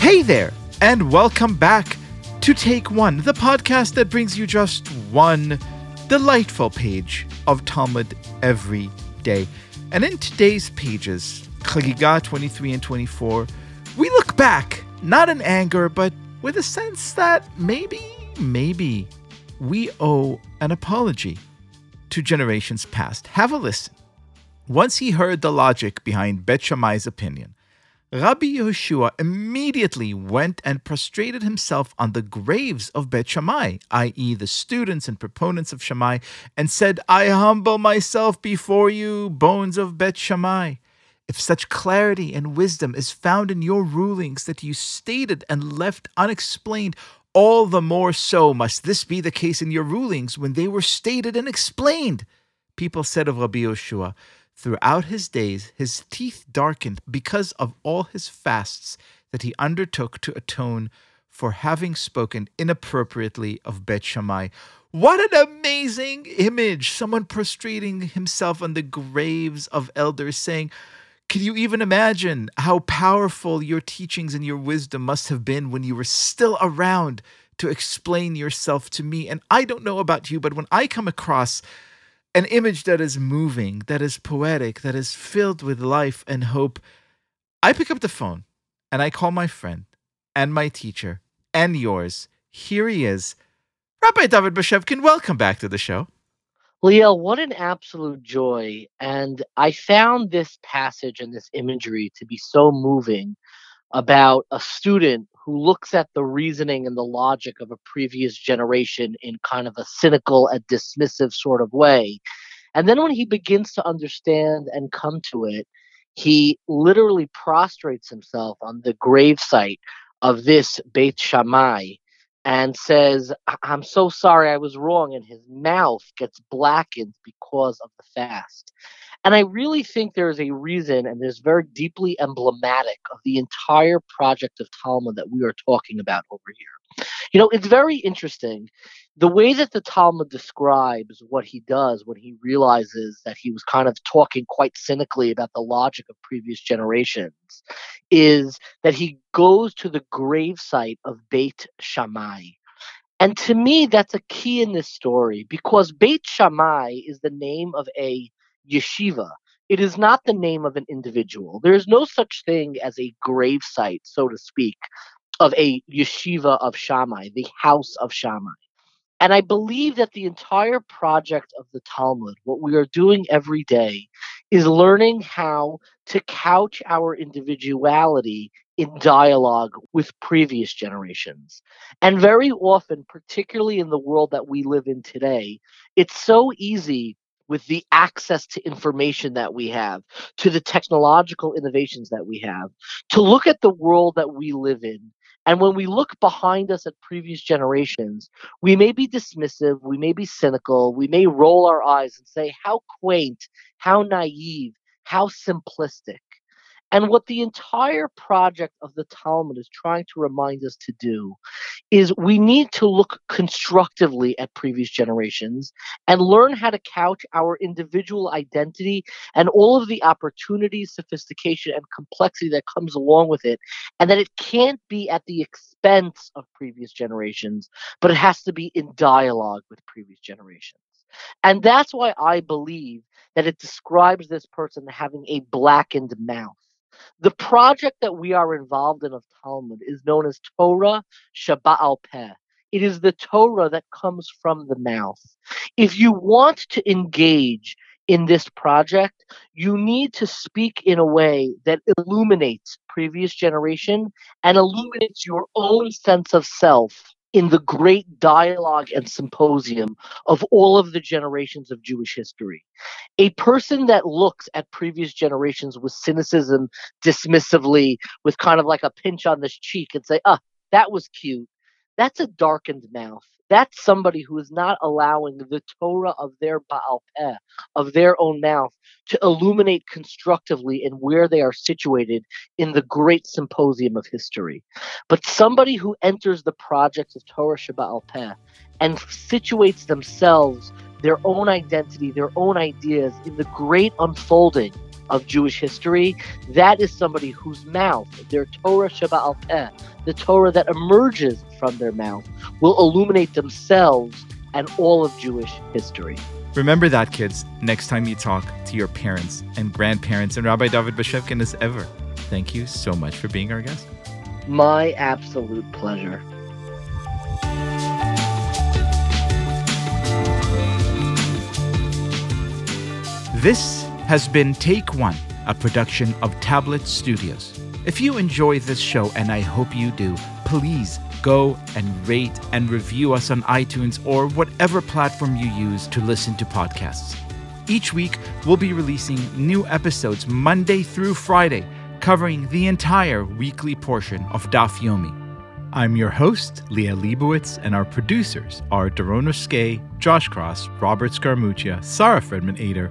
Hey there, and welcome back to Take One, the podcast that brings you just one delightful page of Talmud every day. And in today's pages, Chagiga 23 and 24, we look back, not in anger, but with a sense that maybe, maybe we owe an apology to generations past. Have a listen. Once he heard the logic behind Bet Shammai's opinion, Rabbi Yehoshua immediately went and prostrated himself on the graves of Bet Shammai, i.e., the students and proponents of Shammai, and said, I humble myself before you, bones of Bet Shammai. If such clarity and wisdom is found in your rulings that you stated and left unexplained, all the more so must this be the case in your rulings when they were stated and explained. People said of Rabbi Yehoshua, Throughout his days, his teeth darkened because of all his fasts that he undertook to atone for having spoken inappropriately of Bet Shammai. What an amazing image! Someone prostrating himself on the graves of elders, saying, Can you even imagine how powerful your teachings and your wisdom must have been when you were still around to explain yourself to me? And I don't know about you, but when I come across an image that is moving, that is poetic, that is filled with life and hope, I pick up the phone and I call my friend and my teacher and yours. Here he is, Rabbi David Bashevkin. Welcome back to the show. Liel, what an absolute joy. And I found this passage and this imagery to be so moving about a student who looks at the reasoning and the logic of a previous generation in kind of a cynical and dismissive sort of way. And then when he begins to understand and come to it, he literally prostrates himself on the gravesite of this Beit Shammai and says, I'm so sorry I was wrong. And his mouth gets blackened because of the fast. And I really think there is a reason, and there's very deeply emblematic of the entire project of Talmud that we are talking about over here. You know, it's very interesting. The way that the Talmud describes what he does when he realizes that he was kind of talking quite cynically about the logic of previous generations is that he goes to the gravesite of Beit Shammai. And to me, that's a key in this story because Beit Shammai is the name of a yeshiva. It is not the name of an individual. There is no such thing as a grave site, so to speak, of a yeshiva of Shammai, the house of Shammai. And I believe that the entire project of the Talmud, what we are doing every day, is learning how to couch our individuality in dialogue with previous generations. And very often, particularly in the world that we live in today, it's so easy with the access to information that we have, to the technological innovations that we have, to look at the world that we live in. And when we look behind us at previous generations, we may be dismissive, we may be cynical, we may roll our eyes and say, how quaint, how naive, how simplistic. And what the entire project of the Talmud is trying to remind us to do is we need to look constructively at previous generations and learn how to couch our individual identity and all of the opportunities, sophistication, and complexity that comes along with it. And that it can't be at the expense of previous generations, but it has to be in dialogue with previous generations. And that's why I believe that it describes this person having a blackened mouth the project that we are involved in of Talmud is known as Torah Sheba'al Peh. It is the Torah that comes from the mouth. If you want to engage in this project, you need to speak in a way that illuminates previous generation and illuminates your own sense of self in the great dialogue and symposium of all of the generations of Jewish history. A person that looks at previous generations with cynicism, dismissively, with kind of like a pinch on the cheek and say, ah, that was cute, that's a darkened mouth that's somebody who is not allowing the Torah of their Baal Peh, of their own mouth, to illuminate constructively in where they are situated in the great symposium of history. But somebody who enters the project of Torah Sheba'al Peh and situates themselves, their own identity, their own ideas in the great unfolding of Jewish history, that is somebody whose mouth, their Torah Sheba'al Peh, the Torah that emerges from their mouth, will illuminate themselves and all of Jewish history. Remember that, kids, next time you talk to your parents and grandparents and Rabbi David Bashevkin as ever. Thank you so much for being our guest. My absolute pleasure. This has been Take One, a production of Tablet Studios. If you enjoy this show, and I hope you do, please go and rate and review us on iTunes or whatever platform you use to listen to podcasts. Each week, we'll be releasing new episodes Monday through Friday, covering the entire weekly portion of Daf Yomi. I'm your host, Liel Leibovitz, and our producers are Dorona Skay, Josh Cross, Robert Scaramuccia, Sarah Fredman Ader,